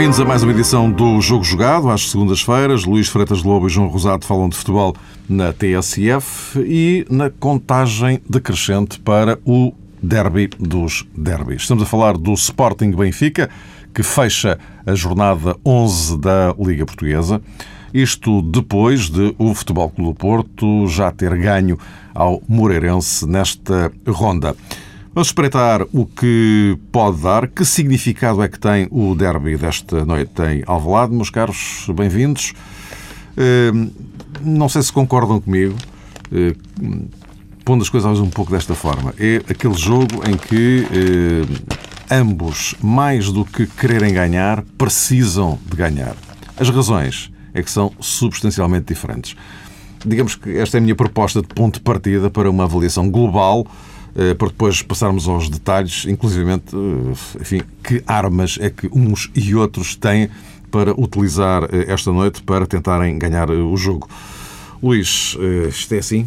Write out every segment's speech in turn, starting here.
Bem-vindos a mais uma edição do Jogo Jogado, às segundas-feiras. Luís Freitas Lobo e João Rosado falam de futebol na TSF e na contagem decrescente para o derby dos derbys. Estamos a falar do Sporting Benfica, que fecha a jornada 11 da Liga Portuguesa. Isto depois de o Futebol Clube do Porto já ter ganho ao Moreirense nesta ronda. Vamos espreitar o que pode dar, que significado é que tem o derby desta noite em Alvalade. Meus caros, bem-vindos. Ehm, não sei se concordam comigo, eh, pondo as coisas um pouco desta forma. É aquele jogo em que eh, ambos, mais do que quererem ganhar, precisam de ganhar. As razões é que são substancialmente diferentes. Digamos que esta é a minha proposta de ponto de partida para uma avaliação global para depois passarmos aos detalhes, inclusivamente, eh, enfim, que armas é que uns e outros têm para utilizar eh, esta noite para tentarem ganhar o jogo. Luís, isto é assim?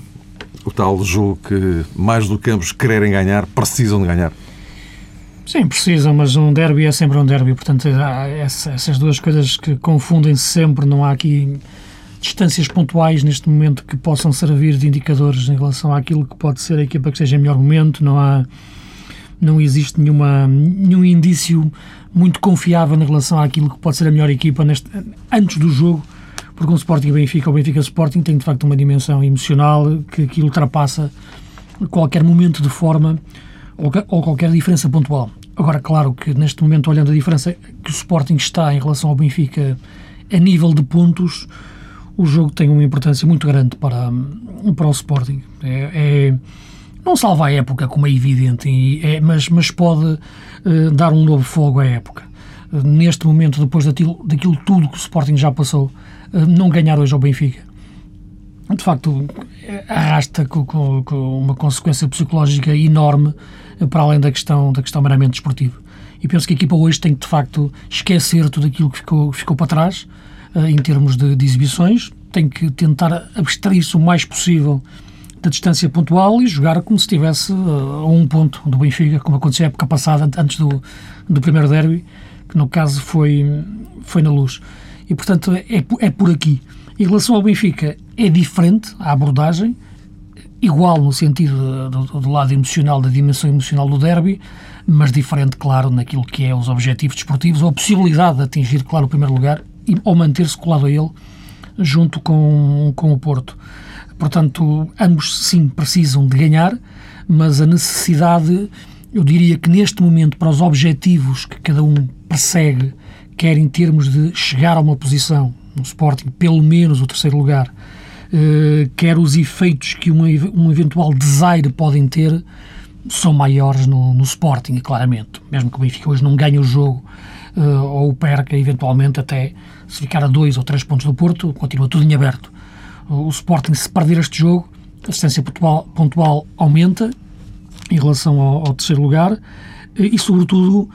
O tal jogo que, mais do que ambos quererem ganhar, precisam de ganhar? Sim, precisam, mas um derby é sempre um derby, portanto, essas duas coisas que confundem-se sempre, não há aqui distâncias pontuais neste momento que possam servir de indicadores em relação àquilo que pode ser a equipa que esteja em melhor momento, não há não existe nenhuma, nenhum indício muito confiável em relação àquilo que pode ser a melhor equipa neste, antes do jogo, porque um Sporting Benfica ou Benfica Sporting tem de facto uma dimensão emocional que, que ultrapassa qualquer momento de forma ou, ou qualquer diferença pontual. Agora, claro que neste momento, olhando a diferença que o Sporting está em relação ao Benfica a nível de pontos, o jogo tem uma importância muito grande para, para o Sporting. É, é não salva a época, como é evidente, é, mas, mas pode uh, dar um novo fogo à época. Neste momento, depois daquilo, daquilo tudo que o Sporting já passou, uh, não ganhar hoje ao Benfica, de facto, arrasta com, com, com, uma consequência psicológica enorme para além da questão, da questão meramente desportiva. E penso que a equipa hoje tem que, de facto, esquecer tudo aquilo que ficou, ficou para trás, eh, em termos de, de exibições, tem que tentar abstrair-se o mais possível da distância pontual e jogar como se estivesse uh, a um ponto do Benfica, como aconteceu a época passada, antes do, do primeiro derby, que no caso foi, foi na luz. E, portanto, é, é por aqui. Em relação ao Benfica, é diferente a abordagem, igual no sentido do, do, lado emocional, da dimensão emocional do derby, mas diferente, claro, naquilo que é os objetivos desportivos, ou a possibilidade de atingir, claro, o primeiro lugar ou manter-se colado a ele junto com, com o Porto. Portanto, ambos sim precisam de ganhar, mas a necessidade, eu diria que neste momento, para os objetivos que cada um persegue, quer em termos de chegar a uma posição no Sporting, pelo menos o terceiro lugar, eh, quer os efeitos que uma, um eventual desaire podem ter, são maiores no, no Sporting, claramente. Mesmo que o Benfica hoje não ganhe o jogo uh, ou perca, eventualmente, até se ficar a dois ou três pontos do Porto, continua tudo em aberto. O Sporting, se perder este jogo, a distância pontual, pontual aumenta em relação ao, ao, terceiro lugar e, sobretudo,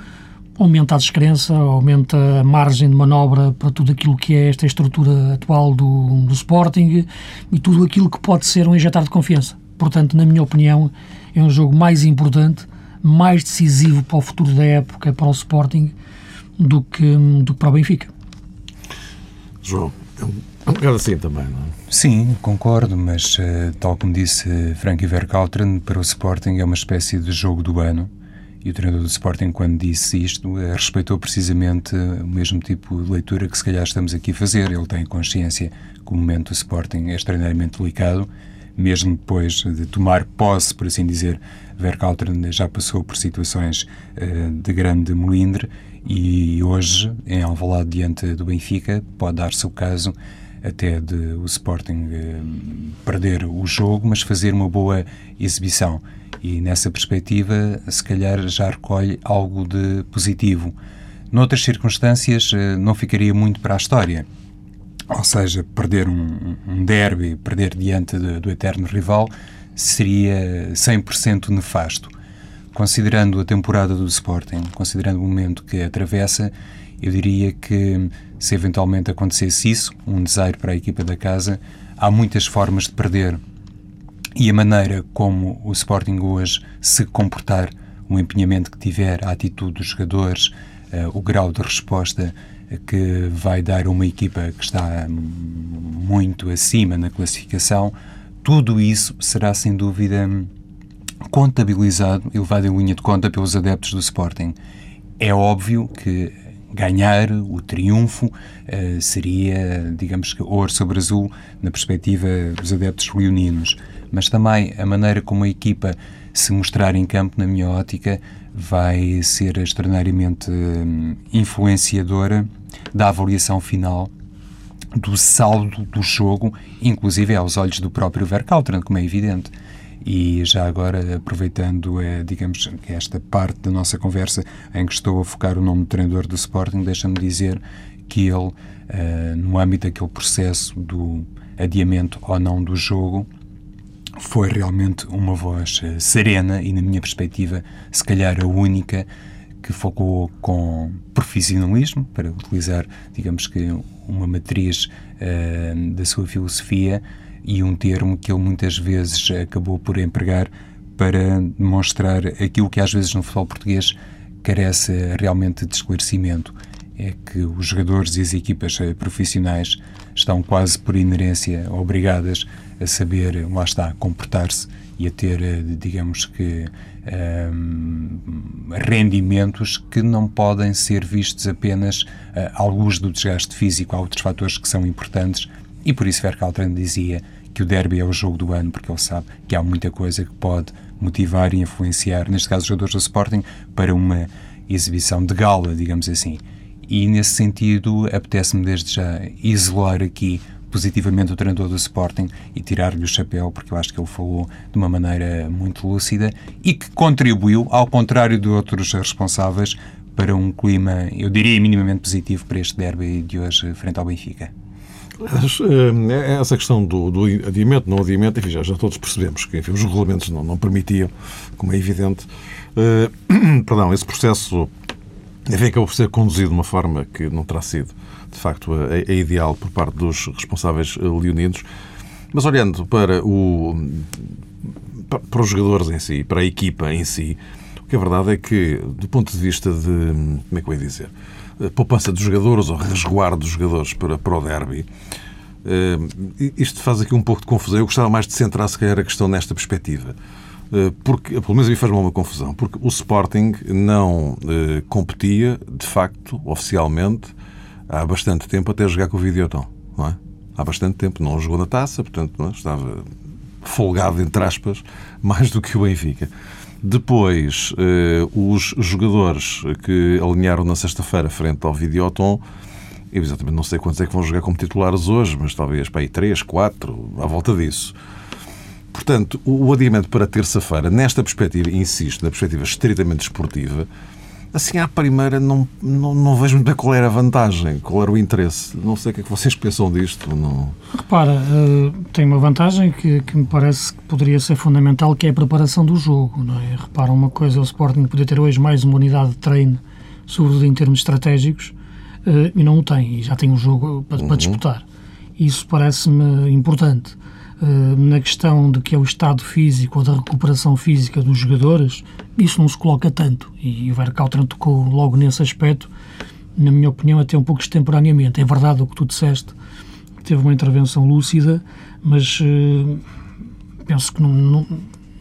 aumenta a descrença, aumenta a margem de manobra para tudo aquilo que é esta estrutura atual do, do Sporting e tudo aquilo que pode ser um injetar de confiança. Portanto, na minha opinião, é um jogo mais importante, mais decisivo para o futuro da época para o Sporting do que, do que para o Benfica. João, é um bocado assim também, não é? Sim, concordo, mas uh, tal como disse Frankie Verkaltren, para o Sporting é uma espécie de jogo do ano. E o treinador do Sporting, quando disse isto, uh, respeitou precisamente o mesmo tipo de leitura que se calhar estamos aqui a fazer. Ele tem consciência que o momento do Sporting é extraordinariamente delicado, mesmo depois de tomar posse, por assim dizer, Verkaltren já passou por situações uh, de grande melindre e hoje, em Alvalade, diante do Benfica, pode dar-se o caso até de o Sporting eh, perder o jogo, mas fazer uma boa exibição. E nessa perspectiva, se calhar já recolhe algo de positivo. Noutras circunstâncias, eh, não ficaria muito para a história. Ou seja, perder um, um derby, perder diante de, do eterno rival, seria 100% nefasto. Considerando a temporada do Sporting, considerando o momento que atravessa, eu diria que se eventualmente acontecesse isso, um desaire para a equipa da casa, há muitas formas de perder. E a maneira como o Sporting hoje se comportar, o empenhamento que tiver, a atitude dos jogadores, uh, o grau de resposta que vai dar uma equipa que está muito acima na classificação, tudo isso será sem dúvida contabilizado e levado em linha de conta pelos adeptos do Sporting. É óbvio que ganhar o triunfo uh, seria, digamos que, ouro sobre azul na perspectiva dos adeptos leoninos. Mas também a maneira como a equipa se mostrar em campo, na minha ótica, vai ser extraordinariamente um, influenciadora da avaliação final do saldo do jogo, inclusive aos olhos do próprio Verkaltren, como é evidente. E já agora, aproveitando, é, digamos, esta parte da nossa conversa em que estou a focar o nome do treinador do Sporting, deixa-me dizer que ele, uh, no âmbito daquele processo do adiamento ou não do jogo, foi realmente uma voz uh, serena e, na minha perspectiva, se calhar a única que focou com profissionalismo, para utilizar, digamos que, uma matriz da sua filosofia, e um termo que ele muitas vezes acabou por empregar para demonstrar aquilo que às vezes no futebol português carece realmente de esclarecimento. É que os jogadores e as equipas profissionais estão quase por inerência obrigadas a saber, lá está, comportar-se e a ter, digamos que, um, rendimentos que não podem ser vistos apenas uh, à luz do desgaste físico. Há outros fatores que são importantes e por isso Verkaltren dizia que o derby é o jogo do ano, porque ele sabe que há muita coisa que pode motivar e influenciar, neste caso, os jogadores do Sporting, para uma exibição de gala, digamos assim. E nesse sentido, apetece-me desde já isolar aqui positivamente o treinador do Sporting e tirar-lhe o chapéu, porque eu acho que ele falou de uma maneira muito lúcida e que contribuiu, ao contrário de outros responsáveis, para um clima, eu diria, minimamente positivo para este derby de hoje frente ao Benfica. Eh, essa questão do, do adiamento, não adiamento, enfim, já, já todos percebemos que enfim, os regulamentos não, não permitiam, como é evidente. Uh, perdão, esse processo enfim, acabou por ser conduzido de uma forma que não terá sido, de facto, a, a ideal por parte dos responsáveis eh, leoninos. Mas olhando para, o, para os jogadores em si, para a equipa em si, o que é verdade é que, do ponto de vista de. Como é que eu ia dizer? poupança dos jogadores ou resguardo dos jogadores para, para o derby. Uh, isto faz aqui um pouco de confusão. Eu gostava mais de centrar, se calhar, a questão nesta perspectiva. Uh, porque, pelo menos a mim faz-me uma confusão. Porque o Sporting não competia, de facto, oficialmente, há bastante tempo até jogar com o Videoton. Não é? Há bastante tempo. Não jogou na taça, portanto, é? estava folgado, entre aspas, mais do que o Benfica. Depois, eh, os jogadores que alinharam na sexta-feira frente ao Videoton, eu exatamente não sei quantos é que vão jogar como titulares hoje, mas talvez para aí três, quatro, à volta disso. Portanto, o adiamento para terça-feira, nesta perspectiva, insisto, na perspectiva estritamente esportiva, assim à primeira não, não, não vejo muito bem qual era a vantagem, qual era o interesse. Não sei o que é que vocês pensam disto. Não... Repara, uh, tem uma vantagem que, que me parece que poderia ser fundamental, que é a preparação do jogo. Não é? Repara, uma coisa, o Sporting poder ter hoje mais uma unidade de treino, sobretudo em termos estratégicos, uh, e não o tem, e já tem um jogo para, uhum. para disputar. Isso parece-me importante. Uh, na questão de que é o estado físico ou da recuperação física dos jogadores, isso não se coloca tanto. E o Verkautran tocou logo nesse aspecto, na minha opinião, até um pouco extemporaneamente. É verdade o que tu disseste, teve uma intervenção lúcida, mas uh, penso que não, não,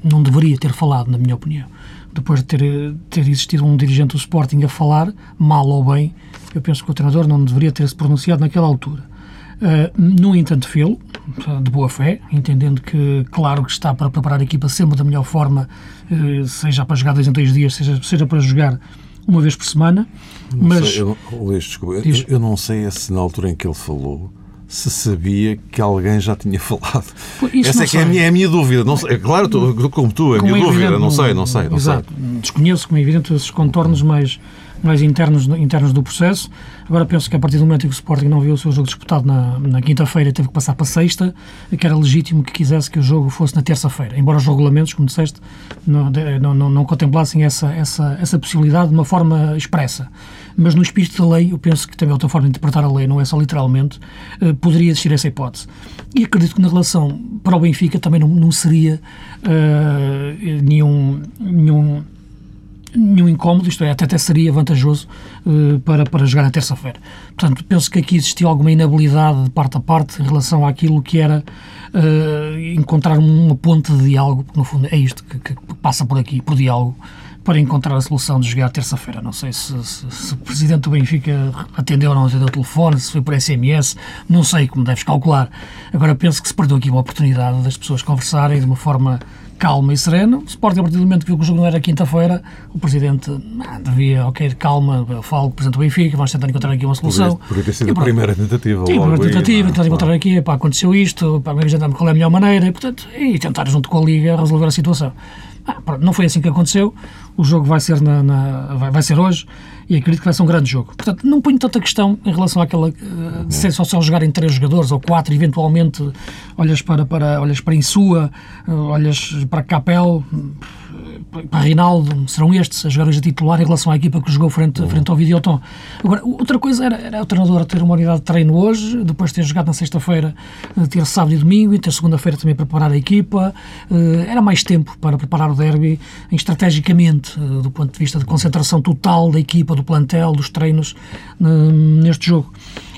não, deveria ter falado, na minha opinião. Depois de ter, ter existido um dirigente do Sporting a falar, mal ou bem, eu penso que o treinador não deveria ter se pronunciado naquela altura. Uh, no entanto, fê-lo, de boa fé, entendendo que, claro, que está para preparar a equipa sempre da melhor forma, uh, seja para jogar dois em dois dias, seja, seja para jogar uma vez por semana. Não mas. Sei, eu, Luís, desculpa, eu, eu, não sei se na altura em que ele falou se sabia que alguém já tinha falado. Essa é que é a, minha, é a minha, dúvida. Não sei, claro, tu, como tu, é a minha é dúvida. Não sei, não sei. Não exato. sei. Desconheço, como é evidente, esses contornos mais mais internos, internos do processo. Agora penso que a partir do momento em que o Sporting não viu o seu jogo disputado na, na quinta-feira, teve que passar para sexta, que era legítimo que quisesse que o jogo fosse na terça-feira, embora os regulamentos, como disseste, não, não, não, não contemplassem essa, essa, essa possibilidade de uma forma expressa. Mas no espírito da lei, eu penso que também outra forma de interpretar a lei, não é só literalmente, uh, poderia existir essa hipótese. E acredito que na relação para o Benfica também não, não seria uh, nenhum, nenhum nenhum, incómodo, isto é, até, até seria vantajoso uh, para, para jogar na terça-feira. Portanto, penso que aqui existiu alguma inabilidade de parte a parte em relação àquilo que era uh, encontrar uma ponte de diálogo, porque no fundo é isto que, que passa por aqui, por diálogo, para encontrar a solução de jogar terça-feira. Não sei se, se, se, o presidente do Benfica atendeu ou não atendeu o telefone, se foi por SMS, não sei como deves calcular. Agora penso que se perdeu aqui uma oportunidade das pessoas conversarem de uma forma calma e serena. O Sporting, a partir do momento que viu que o jogo não era quinta-feira, o Presidente ah, devia, ok, calma, eu falo com o Presidente do Benfica, vamos tentar encontrar aqui uma solução. Poderia ter sido e, a primeira tentativa. Sim, a primeira tentativa, tentar encontrar aqui, pá, aconteceu isto, para apresentar qual é a melhor maneira, e, portanto, e tentar junto com a Liga resolver a situação. Ah, não foi assim que aconteceu. O jogo vai ser, na, na vai, vai, ser hoje e acredito que vai ser um grande jogo. Portanto, não ponho tanta questão em relação àquela uh, de ser só, só jogarem três jogadores ou quatro, eventualmente olhas para, para, olhas para Insua, uh, olhas para Capel, para Rinaldo, serão estes as jogadores a titular em relação à equipa que jogou frente, uhum. frente ao Videoton. Agora, outra coisa era, era o treinador ter uma unidade de treino hoje, depois de ter jogado na sexta-feira, eh, ter sábado e domingo, e ter segunda-feira também preparar a equipa. Eh, era mais tempo para preparar o derby, estrategicamente, eh, do ponto de vista de concentração total da equipa, do plantel, dos treinos neste jogo.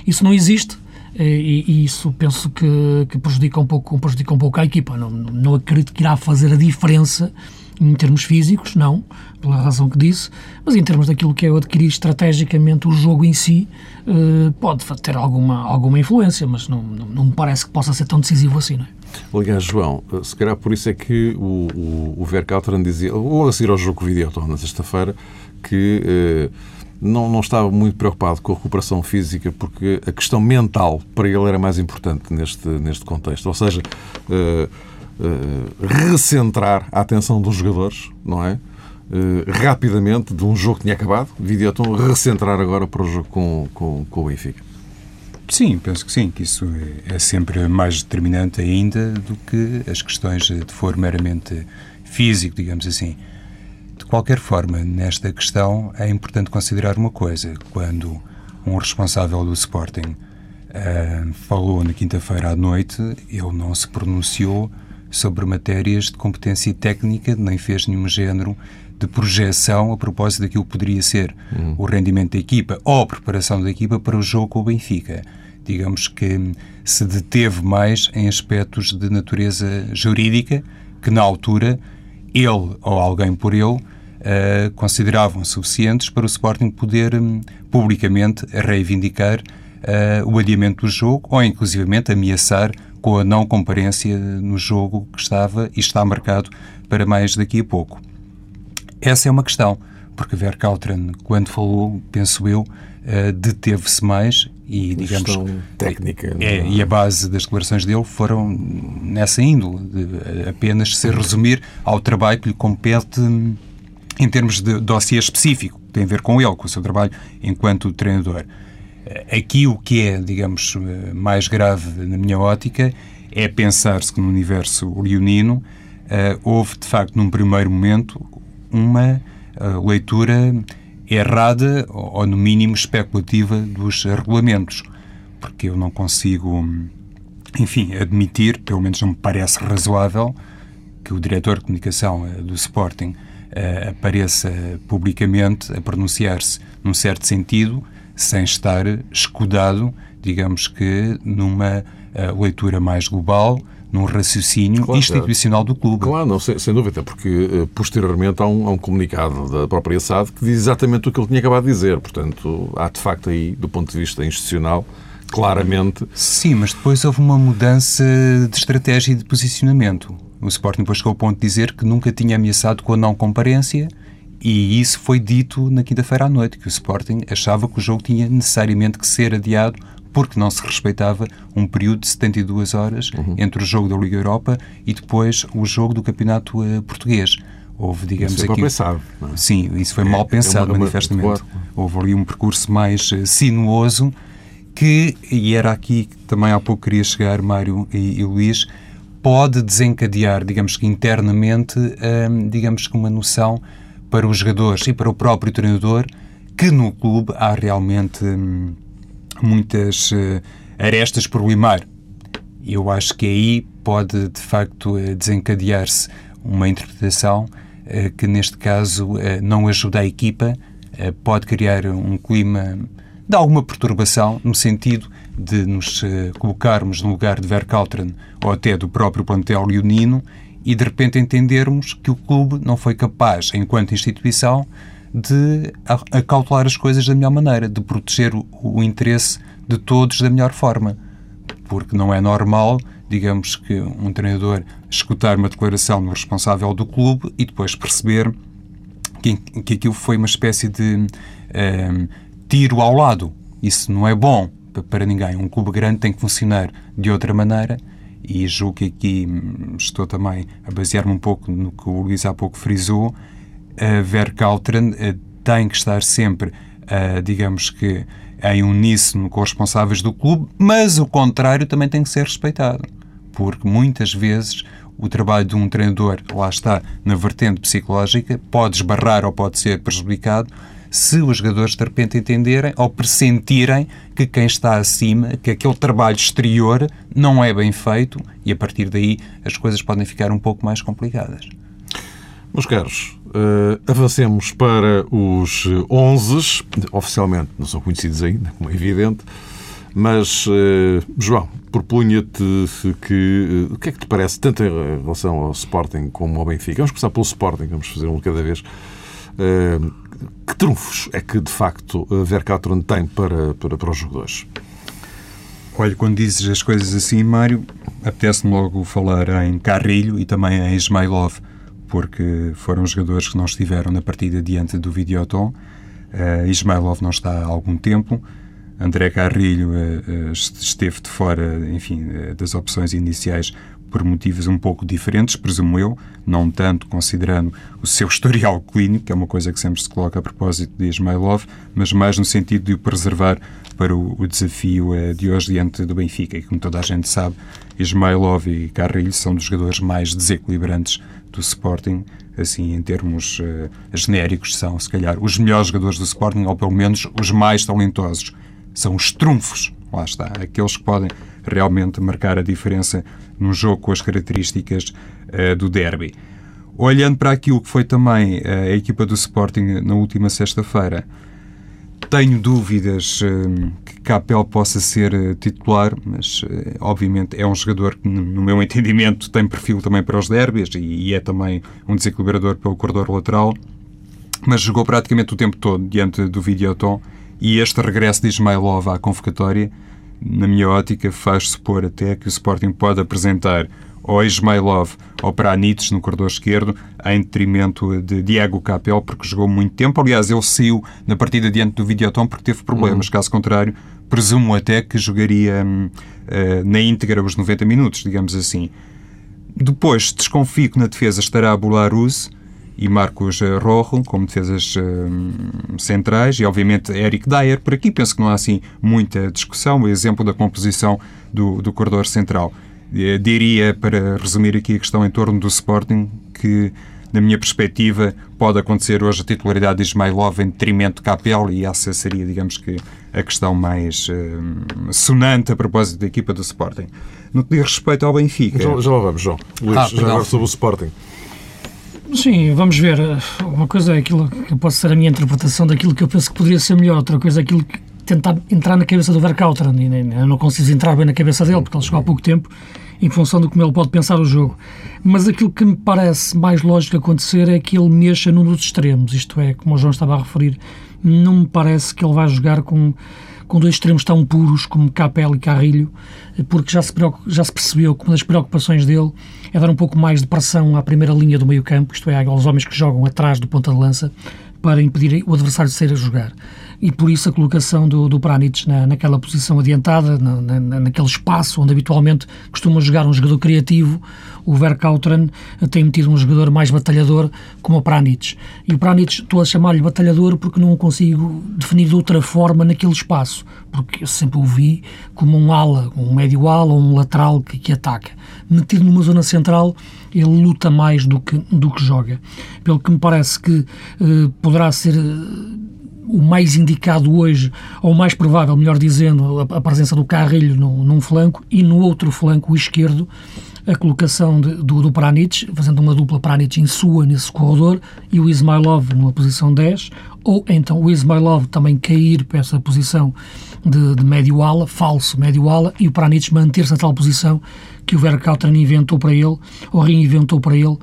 Isso não existe. E, e, isso penso que, que, prejudica, um pouco, prejudica um pouco a equipa. Não, não acredito que irá fazer a diferença em termos físicos, não, pela razão que disse, mas em termos daquilo que é adquirir estrategicamente o jogo em si, eh, pode ter alguma, alguma influência, mas não, não, não, me parece que possa ser tão decisivo assim, não é? Aliás, João, eh, se calhar por isso é que o, o, o dizia, logo a seguir ao jogo Videoton, na sexta-feira, que eh, não, não estava muito preocupado com a recuperação física, porque a questão mental para ele era mais importante neste, neste contexto. Ou seja, uh, recentrar a atenção dos jogadores, não é? Uh, rapidamente de um jogo que tinha acabado, Videoton, recentrar agora para o jogo com, com, com o Benfica. Sim, penso que sim, que isso é, é sempre mais determinante ainda do que as questões de for meramente físico, digamos assim. De qualquer forma, nesta questão é importante considerar uma coisa. Quando um responsável do Sporting uh, falou na quinta-feira à noite, ele não se pronunciou sobre matérias de competência técnica, nem fez nenhum género de projeção a propósito daquilo que poderia ser uhum. o rendimento da equipa ou a preparação da equipa para o jogo com o Benfica. Digamos que se deteve mais em aspectos de natureza jurídica que, na altura, ele ou alguém por ele uh, consideravam suficientes para o Sporting poder um, publicamente reivindicar uh, o adiamento do jogo ou, inclusivamente, ameaçar com a não comparência no jogo que estava e está marcado para mais daqui a pouco. Essa é uma questão, porque Verkautren, quando falou, penso eu, uh, deteve-se mais e, digamos, técnica. É, é, e a base das declarações dele foram nessa índole, de apenas se resumir ao trabalho que lhe compete em termos de dossiê específico, que tem a ver com ele, com o seu trabalho enquanto treinador. Aqui o que é, digamos, mais grave na minha ótica é pensar-se que no universo leonino uh, houve, de facto, num primeiro momento, uma uh, leitura errada ou, ou, no mínimo, especulativa dos regulamentos. Porque eu não consigo, enfim, admitir, pelo menos não me parece razoável, que o diretor de comunicação uh, do Sporting apareça publicamente a pronunciar-se num certo sentido sem estar escudado, digamos que, numa uh, leitura mais global, num raciocínio claro, institucional do clube. Claro, não, sem, sem dúvida, porque uh, posteriormente há um, há um, comunicado da própria SAD que diz exatamente o que ele tinha acabado de dizer. Portanto, há de facto aí, do ponto de vista institucional, claramente. Sim, mas depois houve uma mudança de estratégia e de posicionamento. O Sporting depois chegou ao ponto de dizer que nunca tinha ameaçado com a não comparência e isso foi dito na quinta-feira à noite, que o Sporting achava que o jogo tinha necessariamente que ser adiado porque não se respeitava um período de 72 horas uhum. entre o jogo da Liga Europa e depois o jogo do Campeonato uh, Português. Houve, digamos isso aqui. Pensado, é? Sim, isso foi é, mal pensado, é uma, manifestamente. Uma... Houve ali um percurso mais uh, sinuoso que, e era aqui que também há pouco queria chegar, Mário e, e Luís, pode desencadear, digamos que internamente, uh, digamos que uma noção para os jogadores e para o próprio treinador que no clube há realmente hum, muitas uh, arestas por limar. Eu acho que aí pode de facto eh, desencadear-se uma interpretação que neste caso não ajuda a equipa, pode criar um clima de alguma perturbação, no sentido de nos colocarmos no lugar de Verkauteren ou até do próprio plantel leonino e de repente entendermos que o clube não foi capaz, enquanto instituição, de acautelar as coisas da melhor maneira, de proteger o, o interesse de todos da melhor forma. Porque não é normal, digamos que um treinador escutar uma declaração do responsável do clube e depois perceber que, que aquilo foi uma espécie de um, ehm, tiro ao lado. Isso não é bom para ninguém. Um clube grande tem que funcionar de outra maneira e julgo que aqui hum, estou também a basear-me um pouco no que o Luís há pouco frisou, a Verkauteren eh, tem que estar sempre, uh, digamos que, em uníssono com os responsáveis do clube, mas o contrário também tem que ser respeitado, porque muitas vezes o trabalho de um treinador, lá está, na vertente psicológica, pode esbarrar ou pode ser prejudicado se os jogadores de repente entenderem ou pressentirem que quem está acima, que aquele trabalho exterior não é bem feito e a partir daí as coisas podem ficar um pouco mais complicadas. Meus caros, uh, avancemos para os 11, oficialmente não são conhecidos ainda, como é evidente, mas, uh, João, propunha-te que. Uh, o que é que te parece, tanto em relação ao Sporting como ao Benfica? Vamos começar pelo Sporting, vamos fazer um cada vez. Que trunfos é que, de facto, a Verkautron tem para, para, para os jogadores? Olha, quando dizes as coisas assim, Mário, apetece-me logo falar em Carrilho e também em Ismailov porque foram jogadores que não estiveram na partida diante do Videoton. Uh, Ismailov não está há algum tempo. André Carrilho uh, esteve de fora, enfim, uh, das opções iniciais por motivos um pouco diferentes, presumo eu, não tanto considerando o seu historial clínico, que é uma coisa que sempre se coloca a propósito de Ismailov, mas mais no sentido de o preservar para o, o desafio de hoje diante do Benfica. E como toda a gente sabe, Ismailov e Carrilho são dos jogadores mais desequilibrantes do Sporting, assim, em termos uh, genéricos, são, se calhar, os melhores jogadores do Sporting, ou pelo menos os mais talentosos. São os trunfos, lá está, aqueles que podem realmente marcar a diferença num jogo com as características uh, do derby. Olhando para aquilo que foi também uh, a equipa do Sporting na última sexta-feira, tenho dúvidas uh, que Capel possa ser titular, mas uh, obviamente é um jogador que, no meu entendimento, tem perfil também para os derbys e, e é também um desequilibrador pelo corredor lateral. Mas jogou praticamente o tempo todo diante do Videoton e este regresso de Ismailov à convocatória, na minha ótica, faz supor até que o Sporting pode apresentar ou Ismailov ou Pranits no corredor esquerdo, em detrimento de Diego Capel, porque jogou muito tempo. Aliás, ele saiu na partida diante do Videoton porque teve problemas. Uhum. Caso contrário, presumo até que jogaria uh, na íntegra os 90 minutos, digamos assim. Depois, desconfio que na defesa estará Bularuz e Marcos eh, Rojo como defesas uh, centrais e, obviamente, Eric Dyer. Por aqui penso que não há assim muita discussão. O exemplo da composição do, do corredor central. Eh, diria, para resumir aqui a questão em torno do Sporting, que, na minha perspectiva, pode acontecer hoje a titularidade de Ismailov em detrimento de Capel e essa seria, digamos que, a questão mais uh, sonante a propósito da equipa do Sporting. No que diz respeito ao Benfica... Já, já lá vamos, João. Luís, ah, já agora sobre o Sporting. Sim, vamos ver. Uma coisa é aquilo que pode ser a minha interpretação daquilo que eu penso que poderia ser melhor, outra coisa é aquilo que tentar entrar na cabeça do Verkauteren e eu não consigo entrar bem na cabeça dele porque ele chegou há pouco tempo em função de como ele pode pensar o jogo. Mas aquilo que me parece mais lógico acontecer é que ele mexa num dos extremos, isto é, como o João estava a referir, não me parece que ele vai jogar com, com dois extremos tão puros como Capel e Carrilho, porque já se, já se percebeu que uma das preocupações dele é dar um pouco mais de pressão à primeira linha do meio campo, isto é, aos homens que jogam atrás do ponta de lança, para impedir o adversário de sair a jogar. E por isso a colocação do, do Pranitz na, naquela posição adiantada, na, na, naquele espaço onde habitualmente costuma jogar um jogador criativo, o Verkauteren tem metido um jogador mais batalhador como o Pranitz. E o Pranitz, estou a chamar-lhe batalhador porque não consigo definir de outra forma naquele espaço, porque eu sempre o vi como um ala, um médio ala ou um lateral que, que ataca. Metido numa zona central, ele luta mais do que, do que joga. Pelo que me parece que eh, poderá ser o mais indicado hoje, ou o mais provável, melhor dizendo, a, a presença do Carrilho no, num flanco e no outro flanco, o esquerdo, a colocação de, do, do Pranich, fazendo uma dupla Pranich em sua nesse corredor e o Ismailov numa posição 10, ou então o Ismailov também cair para essa posição de, de médio ala, falso médio ala, e o Pranich manter-se na tal posição que o Verkautern inventou para ele, ou reinventou para ele,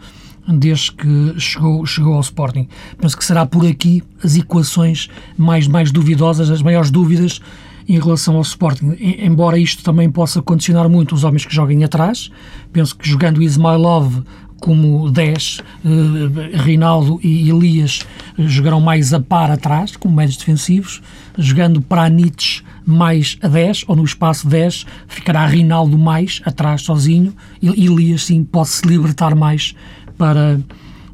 desde que chegou, chegou ao Sporting. Penso que será por aqui as equações mais, mais duvidosas, as maiores dúvidas em relação ao Sporting. Embora isto também possa condicionar muito os homens que joguem atrás, penso que jogando Ismailov como 10, eh, Rinaldo e Elias jogarão mais a par atrás, como médios defensivos, jogando Pranits mais a 10, ou no espaço 10 ficará Rinaldo mais atrás sozinho, e Elias sim pode se libertar mais para,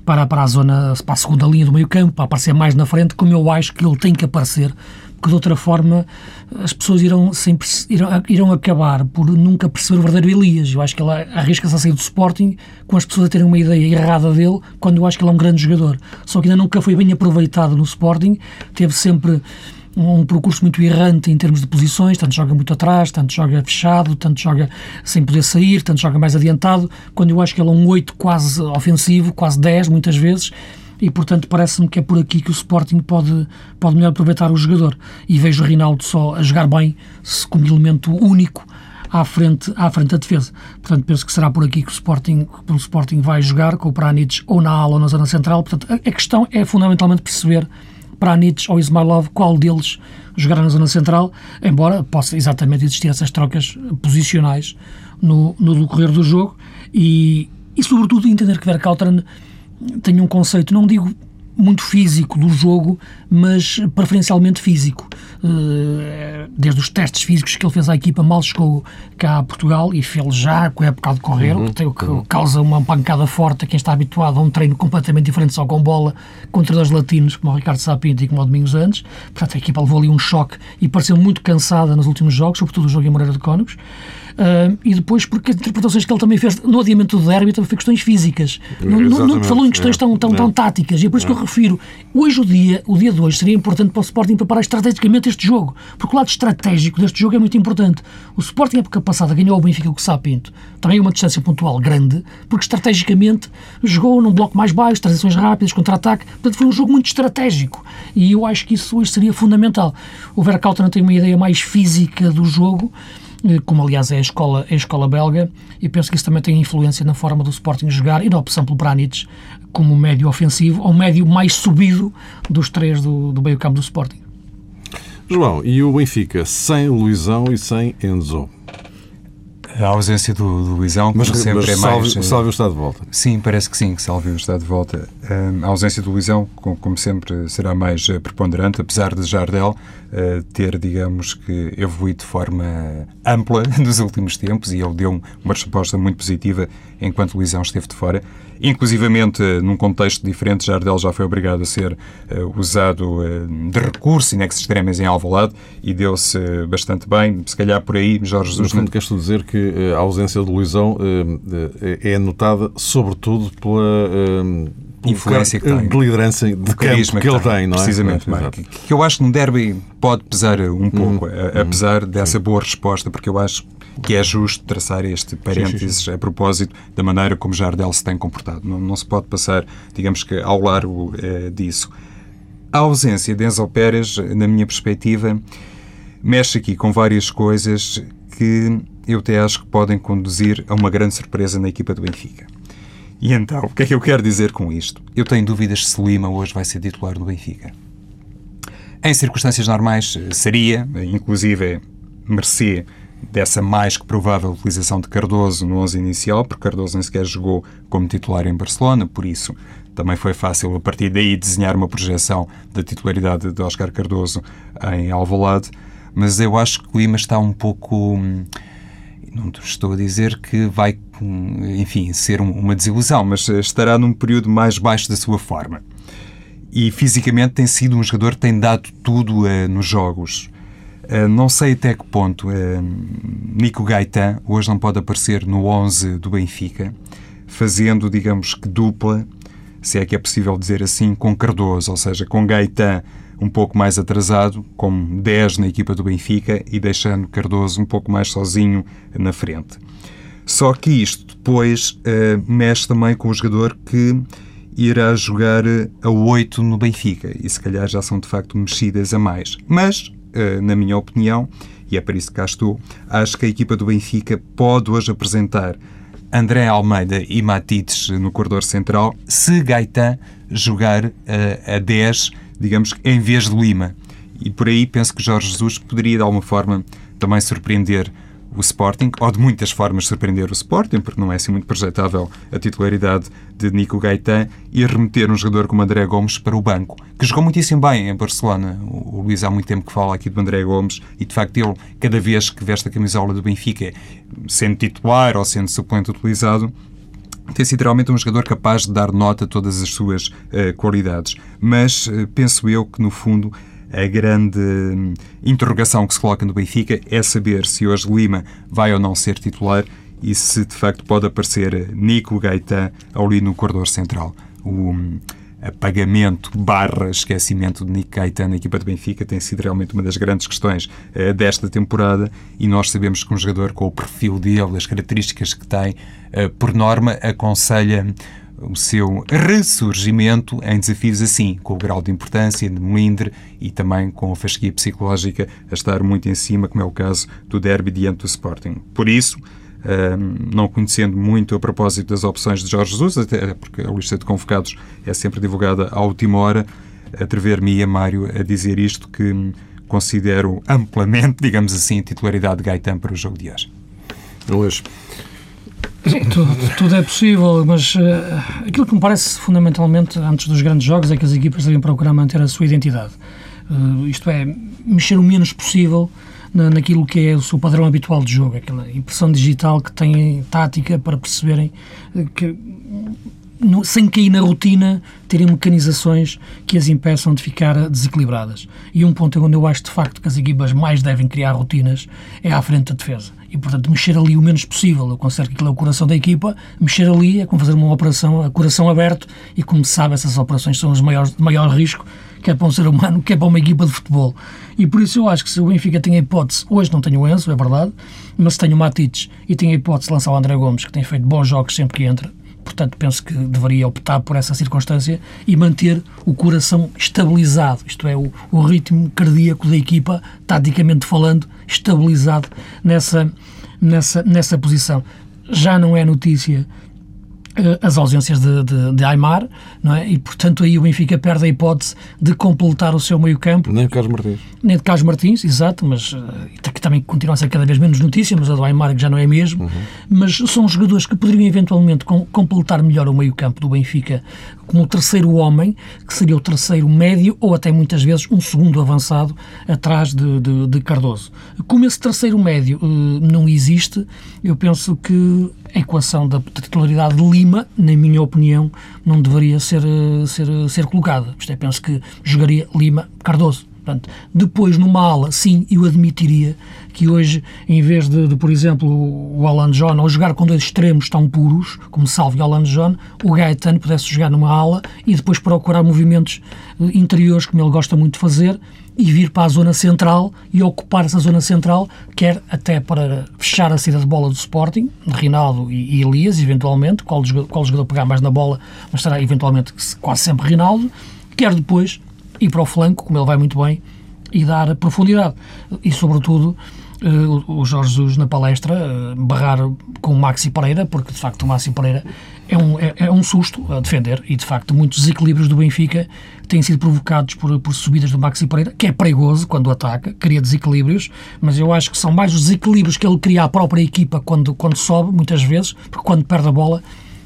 para, para a zona, para a segunda linha do meio campo, para aparecer mais na frente, como eu acho que ele tem que aparecer, porque de outra forma as pessoas irão, sempre, irão, irão acabar por nunca perceber o verdadeiro Elias. Eu acho que ele arrisca-se a sair do Sporting com as pessoas a terem uma ideia errada dele, quando eu acho que ele é um grande jogador. Só que ainda nunca foi bem aproveitado no Sporting, teve sempre um percurso muito errante em termos de posições, tanto joga muito atrás, tanto joga fechado, tanto joga sem poder sair, tanto joga mais adiantado, quando eu acho que ele é um 8 quase ofensivo, quase 10 muitas vezes, e portanto parece-me que é por aqui que o Sporting pode, pode melhor aproveitar o jogador. E vejo o Rinaldo só a jogar bem, como elemento único à frente, à frente da defesa. Portanto, penso que será por aqui que o Sporting, o Sporting vai jogar, com o Pranits ou na ala ou na zona central. Portanto, a, a questão é fundamentalmente perceber Pranits ou Ismailov, qual deles jogará na zona central, embora possa exatamente existir essas trocas posicionais no, no decorrer do jogo e, e sobretudo entender que Verkauteren tem um conceito, não digo muito físico do jogo, mas preferencialmente físico. Eh, desde os testes físicos que ele fez à equipa, mal chegou cá a Portugal e fez já com a época a decorrer, uhum, que, que uhum. causa uma pancada forte a quem está habituado a um treino completamente diferente só com bola, com treinadores latinos como o Ricardo Sapinto e como o Domingos Antes. Portanto, a equipa levou ali um choque e pareceu muito cansada nos últimos jogos, sobretudo o jogo em Moreira de Cónigos. Uh, e depois porque as interpretações que ele também fez no adiamento do derby também foi questões físicas. Não, não, falou em questões tão, tão, tão táticas. E é por isso que eu refiro. Hoje, o dia, o dia de hoje, seria importante para o Sporting preparar estrategicamente este jogo. Porque o lado estratégico deste jogo é muito importante. O Sporting, época passada, ganhou o Benfica com o Sapinto. Também uma distância pontual grande, porque estrategicamente jogou num bloco mais baixo, transições rápidas, contra-ataque. Portanto, foi um jogo muito estratégico. E eu acho que isso hoje seria fundamental. O Verkauteren tem uma ideia mais física do jogo eh, como aliás é a escola, é a escola belga, e penso que isso também tem influência na forma do Sporting jogar e na opção pelo Pranitz como médio ofensivo, ou médio mais subido dos três do, do meio campo do Sporting. João, e o Benfica sem Luizão e sem Enzo? A ausência do, do Luizão, como mas, sempre, mas é mais. Eh, Salve o estado de volta. Sim, parece que sim, que salve o estado de volta. A ausência do Luizão, como sempre, será mais eh, preponderante, apesar de Jardel eh, ter, digamos que, evoluído de forma ampla nos últimos tempos e ele deu uma resposta muito positiva enquanto Luizão esteve de fora. Inclusivamente, num contexto diferente, Jardel já foi obrigado a ser uh, usado uh, de recurso in extremis em Alvalade e deu-se bastante bem. Se calhar por aí, Jorge Jesus... No fundo, queres dizer que a ausência de Luizão é notada sobretudo pela influência que tem. De liderança de campo que, que ele tem, não é? Precisamente. É, que, que eu acho que no derby pode pesar um pouco, hum, apesar hum, dessa sim. boa resposta, porque eu acho que é justo traçar este parênteses a propósito da maneira como Jardel se tem comportado. Não, não se pode passar, digamos que, ao largo eh, disso. A ausência de Enzo Pérez, na minha perspectiva, mexe aqui com várias coisas que eu até acho que podem conduzir a uma grande surpresa na equipa do Benfica. E então, o que é que eu quero dizer com isto? Eu tenho dúvidas se Lima hoje vai ser titular do Benfica. Em circunstâncias normais, seria, inclusive, mercê dessa mais que provável utilização de Cardoso no 11 inicial, porque Cardoso nem sequer jogou como titular em Barcelona, por isso também foi fácil a partir daí desenhar uma projeção da titularidade de Oscar Cardoso em Alvalade, mas eu acho que o Lima está um pouco não estou a dizer que vai, enfim, ser uma desilusão, mas estará num período mais baixo da sua forma. E fisicamente tem sido um jogador que tem dado tudo uh, nos jogos. Eh, não sei até que ponto uh, Nico Gaetan hoje não pode aparecer no 11 do Benfica, fazendo, digamos que, dupla, se é que é possível dizer assim, com Cardoso, ou seja, com Gaetan um pouco mais atrasado, com 10 na equipa do Benfica e deixando Cardoso um pouco mais sozinho na frente. Só que isto depois uh, mexe também com o jogador que irá jogar a 8 no Benfica e se calhar já são de facto mexidas a mais. Mas, uh, na minha opinião, e é para isso que cá estou, acho que a equipa do Benfica pode hoje apresentar André Almeida e Matites no corredor central se Gaetan jogar uh, a 10, digamos, em vez de Lima. E por aí penso que Jorge Jesus poderia, de alguma forma, também surpreender o Sporting, ou de muitas formas surpreender o Sporting, porque não é assim muito projetável a titularidade de Nico Gaetan, e remeter um jogador como André Gomes para o banco, que jogou muitíssimo bem em Barcelona. O Luís há muito tempo que fala aqui do André Gomes, e de facto ele, cada vez que veste a camisola do Benfica, sendo titular ou sendo suplente utilizado, tem sido realmente um jogador capaz de dar nota a todas as suas uh, qualidades. Mas uh, penso eu que, no fundo, a grande hum, interrogação que se coloca no Benfica é saber se hoje Lima vai ou não ser titular e se de facto pode aparecer Nico Gaetan ali no corredor central. O hum, apagamento barra esquecimento de Nico Gaetan na equipa do Benfica tem sido realmente uma das grandes questões uh, desta temporada e nós sabemos que um jogador com o perfil dele, as características que tem, uh, por norma, aconselha o seu ressurgimento em desafios assim, com o grau de importância, de melindre e também com a fasquia psicológica a estar muito em cima, como é o caso do derby diante do Sporting. Por isso, não conhecendo muito a propósito das opções de Jorge Jesus, até porque a lista de convocados é sempre divulgada à última hora, atrever-me a Mário a dizer isto que considero amplamente, digamos assim, titularidade de Gaetan para o jogo de hoje. Hoje. Sim, tudo, tudo, é possível, mas uh, aquilo que me parece fundamentalmente antes dos grandes jogos é que as equipas devem procurar manter a sua identidade. Uh, isto é, mexer o menos possível na, naquilo que é o seu padrão habitual de jogo, aquela impressão digital que têm tática para perceberem uh, que no, sem cair na rotina, terem mecanizações que as impeçam de ficar desequilibradas. E um ponto onde eu acho de facto que as equipas mais devem criar rotinas é à frente da defesa e, portanto, mexer ali o menos possível. Eu considero que aquilo é o coração da equipa. Mexer ali é como fazer uma operação a coração aberto e, como se sabe, essas operações são as maiores, de maior risco, quer para um ser humano, quer para uma equipa de futebol. E por isso eu acho que se o Benfica tem a hipótese, hoje não tenho o Enzo, é verdade, mas tenho o Matites e tem a hipótese de lançar o André Gomes, que tem feito bons jogos sempre que entra, portanto penso que deveria optar por essa circunstância e manter o coração estabilizado, isto é, o, o ritmo cardíaco da equipa, taticamente falando, estabilizado nessa, nessa, nessa posição. Já não é notícia as ausências de, de, de, Aymar, não é? E, portanto, aí o Benfica perde a hipótese de completar o seu meio-campo. Nem de Carlos Martins. Nem de Carlos Martins, exato, mas uh, que também continua a ser cada vez menos notícia, mas a do Aymar já não é mesmo. Uhum. Mas são jogadores que poderiam eventualmente com, completar melhor o meio-campo do Benfica como o terceiro homem, que seria o terceiro médio ou até muitas vezes um segundo avançado atrás de, de, de Cardoso. Como esse terceiro médio uh, não existe, eu penso que a equação da titularidade de Lima, na minha opinião, não deveria ser, eh, ser, ser colocada. Isto é, penso que jogaria Lima-Cardoso. Portanto, depois, numa ala, sim, eu admitiria que hoje, em vez de, de por exemplo, o Alan John, ou jogar com dois extremos tão puros, como Salve e Alan John, o Gaetano pudesse jogar numa ala e depois procurar movimentos eh, interiores, como ele gosta muito de fazer, e vir para a zona central e ocupar essa zona central, quer até para fechar a saída de bola do Sporting, Rinaldo e, e Elias, eventualmente, qual jogador, qual jogador pegar mais na bola, mas será eventualmente quase sempre Rinaldo, quer depois ir para o flanco, como ele vai muito bem, e dar profundidade. E, sobretudo, uh, o Jorge Jesus na palestra uh, barrar com o Maxi Pereira, porque de facto o Maxi Pereira é um, é, é, um susto a defender e de facto muitos desequilíbrios do Benfica têm sido provocados por, por subidas do Maxi Pereira, que é perigoso quando ataca, cria desequilíbrios, mas eu acho que são mais os desequilíbrios que ele cria à própria equipa quando, quando sobe, muitas vezes, porque quando perde a bola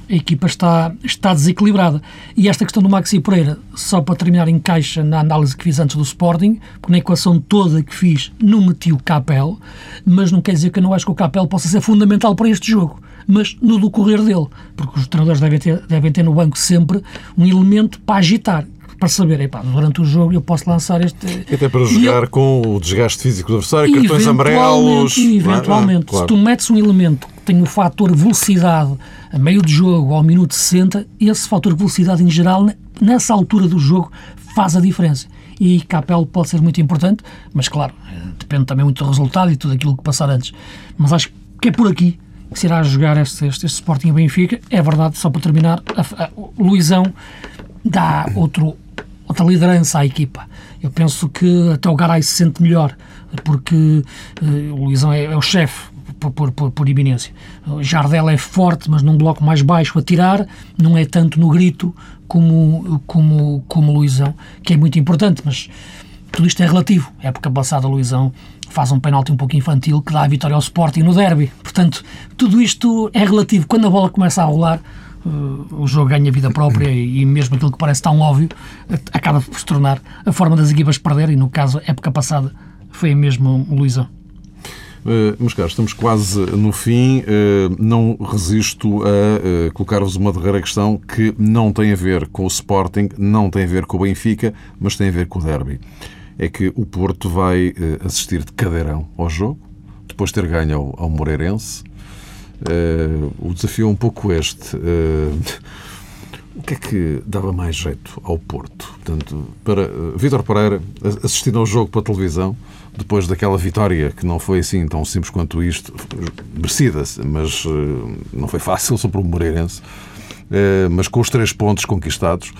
a equipa está, está desequilibrada. E esta questão do Maxi Pereira, só para terminar, encaixa na análise que fiz antes do Sporting, porque na equação toda que fiz não meti o Capel, mas não quer dizer que eu não acho que o Capel possa ser fundamental para este jogo. Mas no decorrer dele, porque os treinadores devem ter, devem ter no banco sempre um elemento para agitar, para saber, epá, durante o jogo eu posso lançar este. E até para jogar eu... com o desgaste físico do adversário, cartões amarelos. Eventualmente, ah, claro. se tu metes um elemento que tem o fator velocidade a meio de jogo, ao minuto 60, esse fator velocidade em geral, nessa altura do jogo, faz a diferença. E Capel pode ser muito importante, mas claro, depende também muito do resultado e tudo aquilo que passar antes. Mas acho que é por aqui que se irá jogar este, este, este Sporting Benfica. É verdade, só para terminar, a, a, o Luizão dá outro, outra liderança à equipa. Eu penso que até o Garay se sente melhor, porque uh, o Luizão é, é o chefe, por, por, por, por iminência. Jardel é forte, mas num bloco mais baixo a tirar, não é tanto no grito como, como, como Luizão, que é muito importante, mas tudo isto é relativo. A época passada, Luizão faz um penalti um pouco infantil que dá a vitória ao Sporting no derby. Portanto, tudo isto é relativo. Quando a bola começa a rolar, uh, o jogo ganha vida própria e mesmo aquilo que parece tão óbvio acaba por se tornar a forma das equipas perder e no caso, época passada, foi mesmo Luizão. Uh, meus caros, estamos quase no fim. Uh, não resisto a uh, colocar-vos uma derradeira questão que não tem a ver com o Sporting, não tem a ver com o Benfica, mas tem a ver com o Derby é que o Porto vai eh, assistir de cadeirão ao jogo, depois de ter ganho ao, ao Moreirense. Uh, o desafio é um pouco este. Uh, o que é que dava mais jeito ao Porto? Portanto, para uh, Vítor Pereira, assistindo ao jogo pela televisão, depois daquela vitória que não foi assim tão simples quanto isto, merecida, mas não foi fácil sobre o Moreirense, mas com os três pontos conquistados,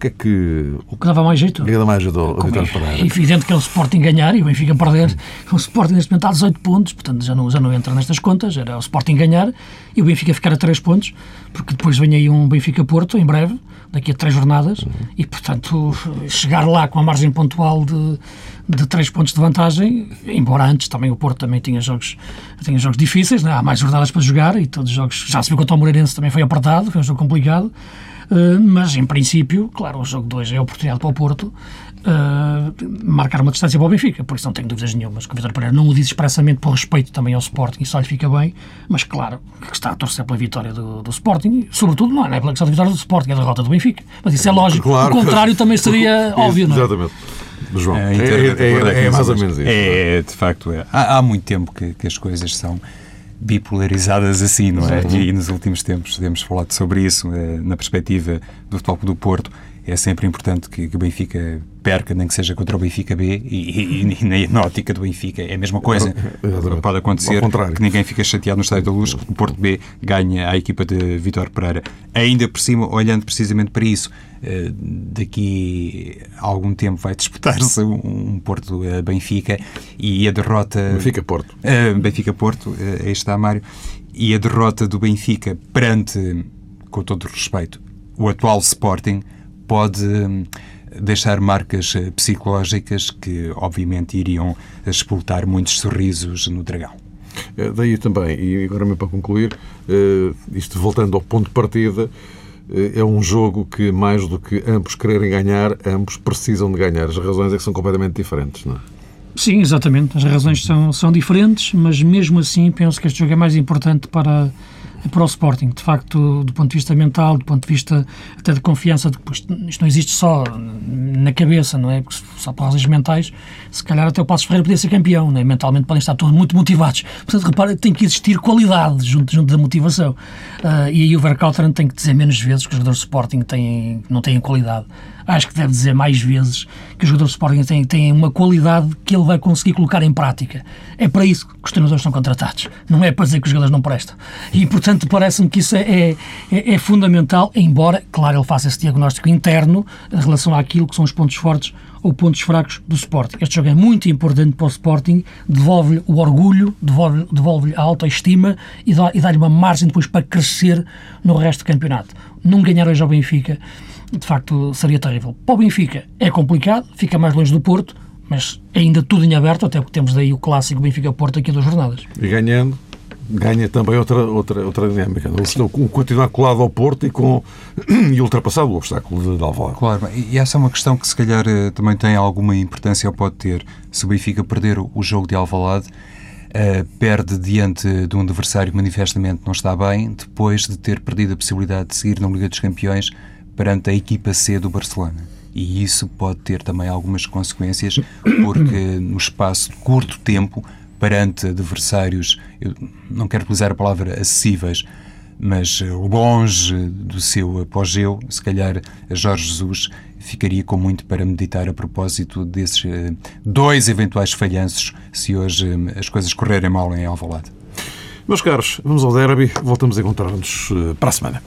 que é que. O que dava mais jeito? O que dava mais jeito ao Vitória Pereira? É evidente que é o Sporting ganhar e o Benfica perder. O Sporting neste momento há 18 pontos, portanto já não, já não entra nestas contas. Era o Sporting ganhar e o Benfica ficar a 3 pontos, porque depois vem aí um Benfica-Porto em breve, daqui a 3 jornadas, uhum. e portanto chegar lá com a margem pontual de, de 3 pontos de vantagem, embora antes também o Porto também tinha jogos, tinha jogos difíceis, né? há mais jornadas para jogar e todos os jogos. Já se viu contra o Moreirense também foi apertado, foi um jogo complicado. Eh, mas em princípio, claro, o jogo 2 é a oportunidade para o Porto Uh, marcar uma distância para o Benfica, por isso não tenho dúvidas nenhumas que o Vitor Pereira não o diz expressamente por respeito também ao Sporting, isso lhe fica bem, mas claro que está a torcer pela vitória do, do Sporting, sobretudo não é, não é pela questão da vitória do Sporting, é a derrota do Benfica, mas isso é lógico, claro, o contrário também seria óbvio, não é? Exatamente. João, é, é, é, é mais ou menos isso. É, de facto, é. Há, há muito tempo que, que as coisas são bipolarizadas assim, não é? E, e, nos últimos tempos temos falado sobre isso, eh, na perspectiva do Futebol do Porto. É sempre importante que, que o Benfica perca, nem que seja contra o Benfica B, e, e, e na ótica do Benfica é a mesma coisa. Exatamente. Pode acontecer que ninguém fique chateado no Estádio da Luz, que o Porto B ganha a equipa de Vitor Pereira. Ainda por cima, olhando precisamente para isso, eh, daqui a algum tempo vai disputar-se um Porto-Benfica e a derrota... Benfica-Porto. Uh, Benfica-Porto, aí está Mário. E a derrota do Benfica perante, com todo respeito, o atual Sporting pode hum, deixar marcas psicológicas que, obviamente, iriam expultar muitos sorrisos no Dragão. Daí também, e agora mesmo para concluir, isto voltando ao ponto de partida, é um jogo que, mais do que ambos quererem ganhar, ambos precisam de ganhar. As razões é que são completamente diferentes, não é? Sim, exatamente. As razões são, são diferentes, mas mesmo assim penso que este jogo é mais importante para para o Sporting. De facto, do ponto de vista mental, do ponto de vista até de confiança, de isto não existe só na cabeça, não é? Porque só para razões mentais, se calhar até o Passos Ferreira podia ser campeão, não é? Mentalmente podem estar todos muito motivados. Portanto, repara, tem que existir qualidade junto, junto da motivação. Uh, e aí o Verkauteren tem que dizer menos vezes que os jogadores de Sporting têm, não têm qualidade acho que deve dizer mais vezes que os jogadores de Sporting têm, têm uma qualidade que ele vai conseguir colocar em prática. É para isso que os treinadores são contratados, não é para dizer que os jogadores não prestam. E, portanto, parece-me que isso é, é, é, fundamental, embora, claro, ele faça esse diagnóstico interno em relação àquilo que são os pontos fortes ou pontos fracos do Sporting. Este jogo é muito importante para o Sporting, devolve-lhe o orgulho, devolve-lhe devolve a autoestima e dá-lhe uma margem depois para crescer no resto do campeonato. Não ganhar hoje ao Benfica de facto seria terrível. Para o Benfica é complicado, fica mais longe do Porto, mas ainda tudo em aberto, até porque temos daí o clássico Benfica-Porto aqui das jornadas. E ganhando, ganha também outra, outra, outra dinâmica. O continuar colado ao Porto e, com, e ultrapassar o obstáculo de Alvalade. Claro, e essa é uma questão que se calhar eh, também tem alguma importância ou pode ter. Se o Benfica perder o jogo de Alvalade, Uh, perde diante de um adversário que manifestamente não está bem, depois de ter perdido a possibilidade de seguir na Liga dos Campeões perante a equipa C do Barcelona. E isso pode ter também algumas consequências, porque no espaço de curto tempo, perante adversários, eu não quero utilizar a palavra acessíveis, mas longe do seu apogeu, se calhar Jorge Jesus ficaria com muito para meditar a propósito desses dois eventuais falhanços se hoje as coisas correrem mal em Alvalade. Meus caros, vamos ao derby. Voltamos a encontrar-nos para a semana.